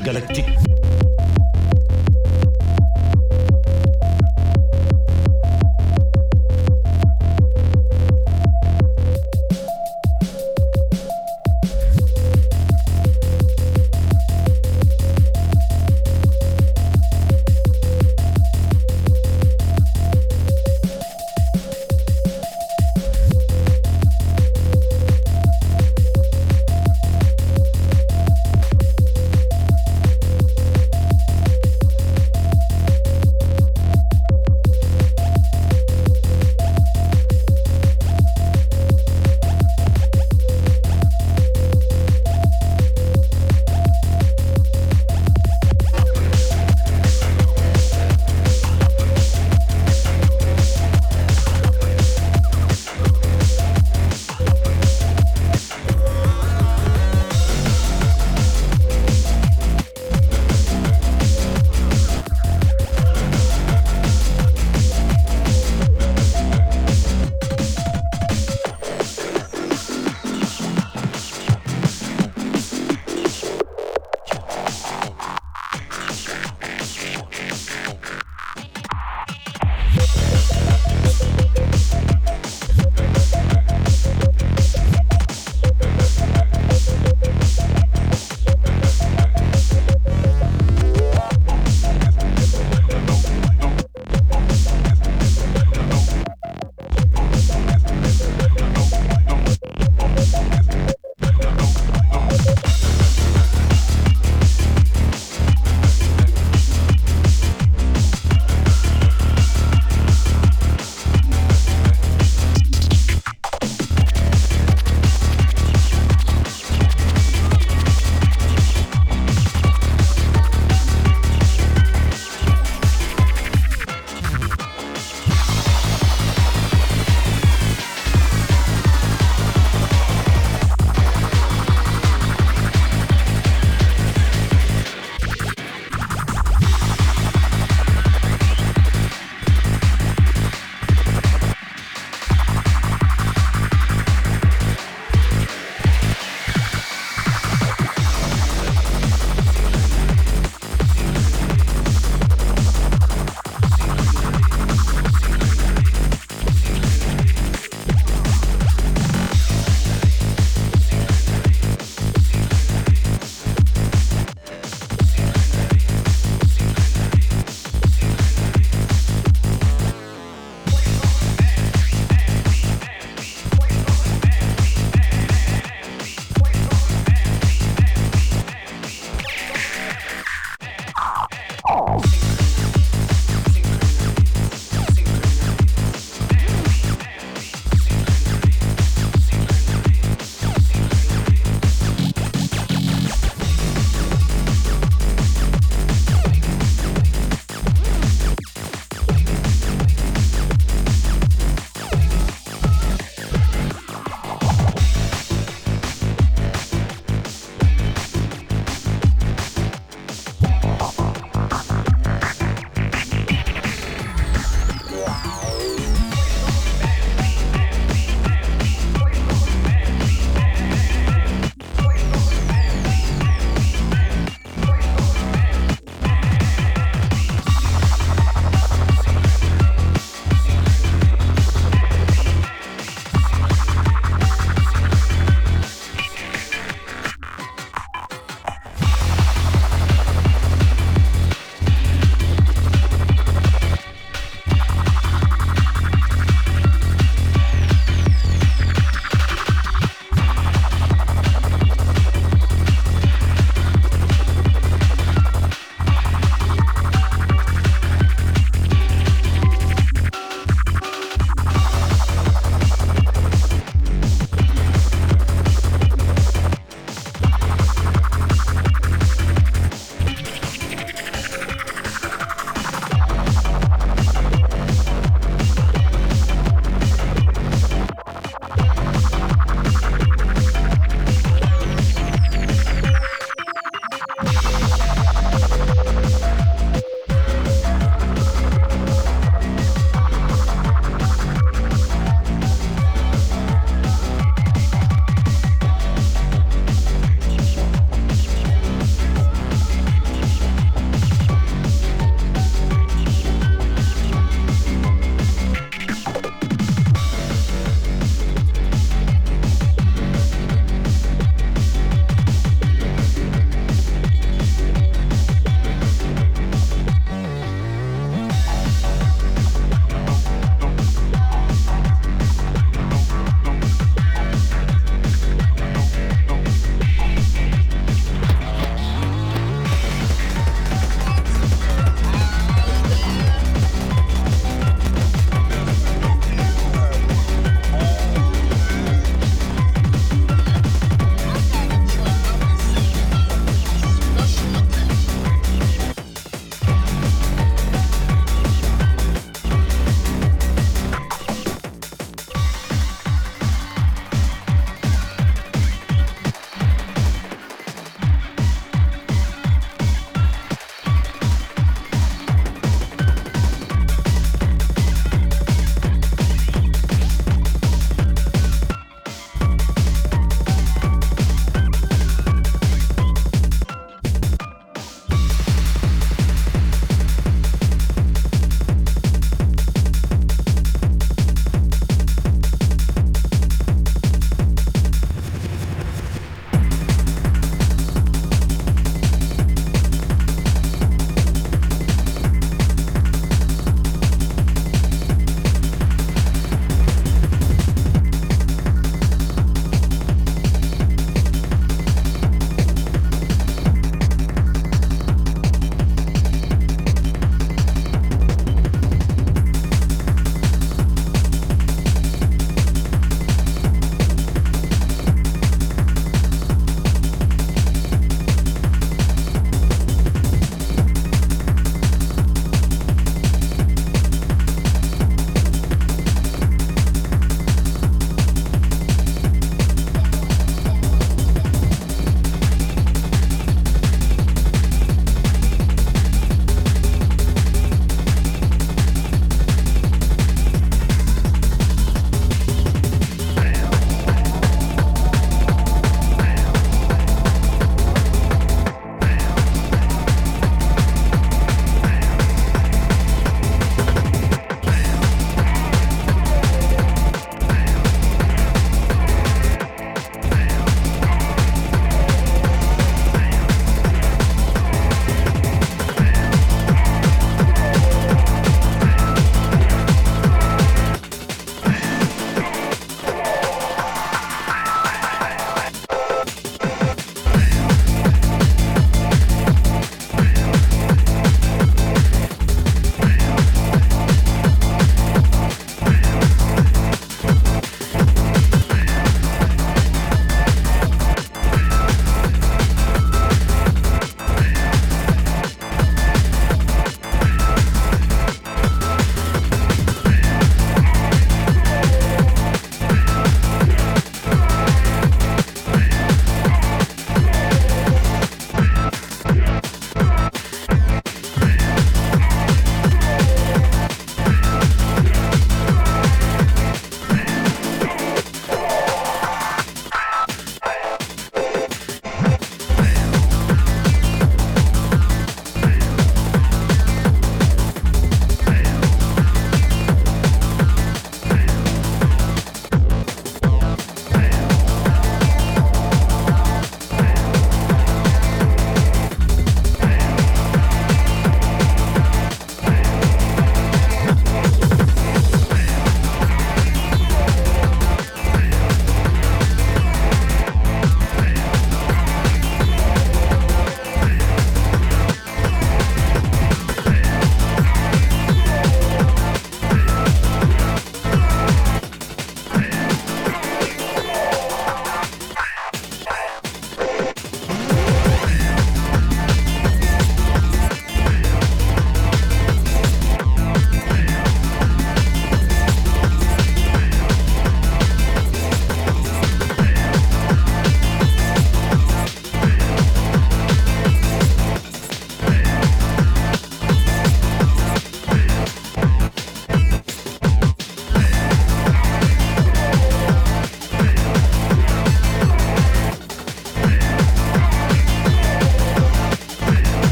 galactique.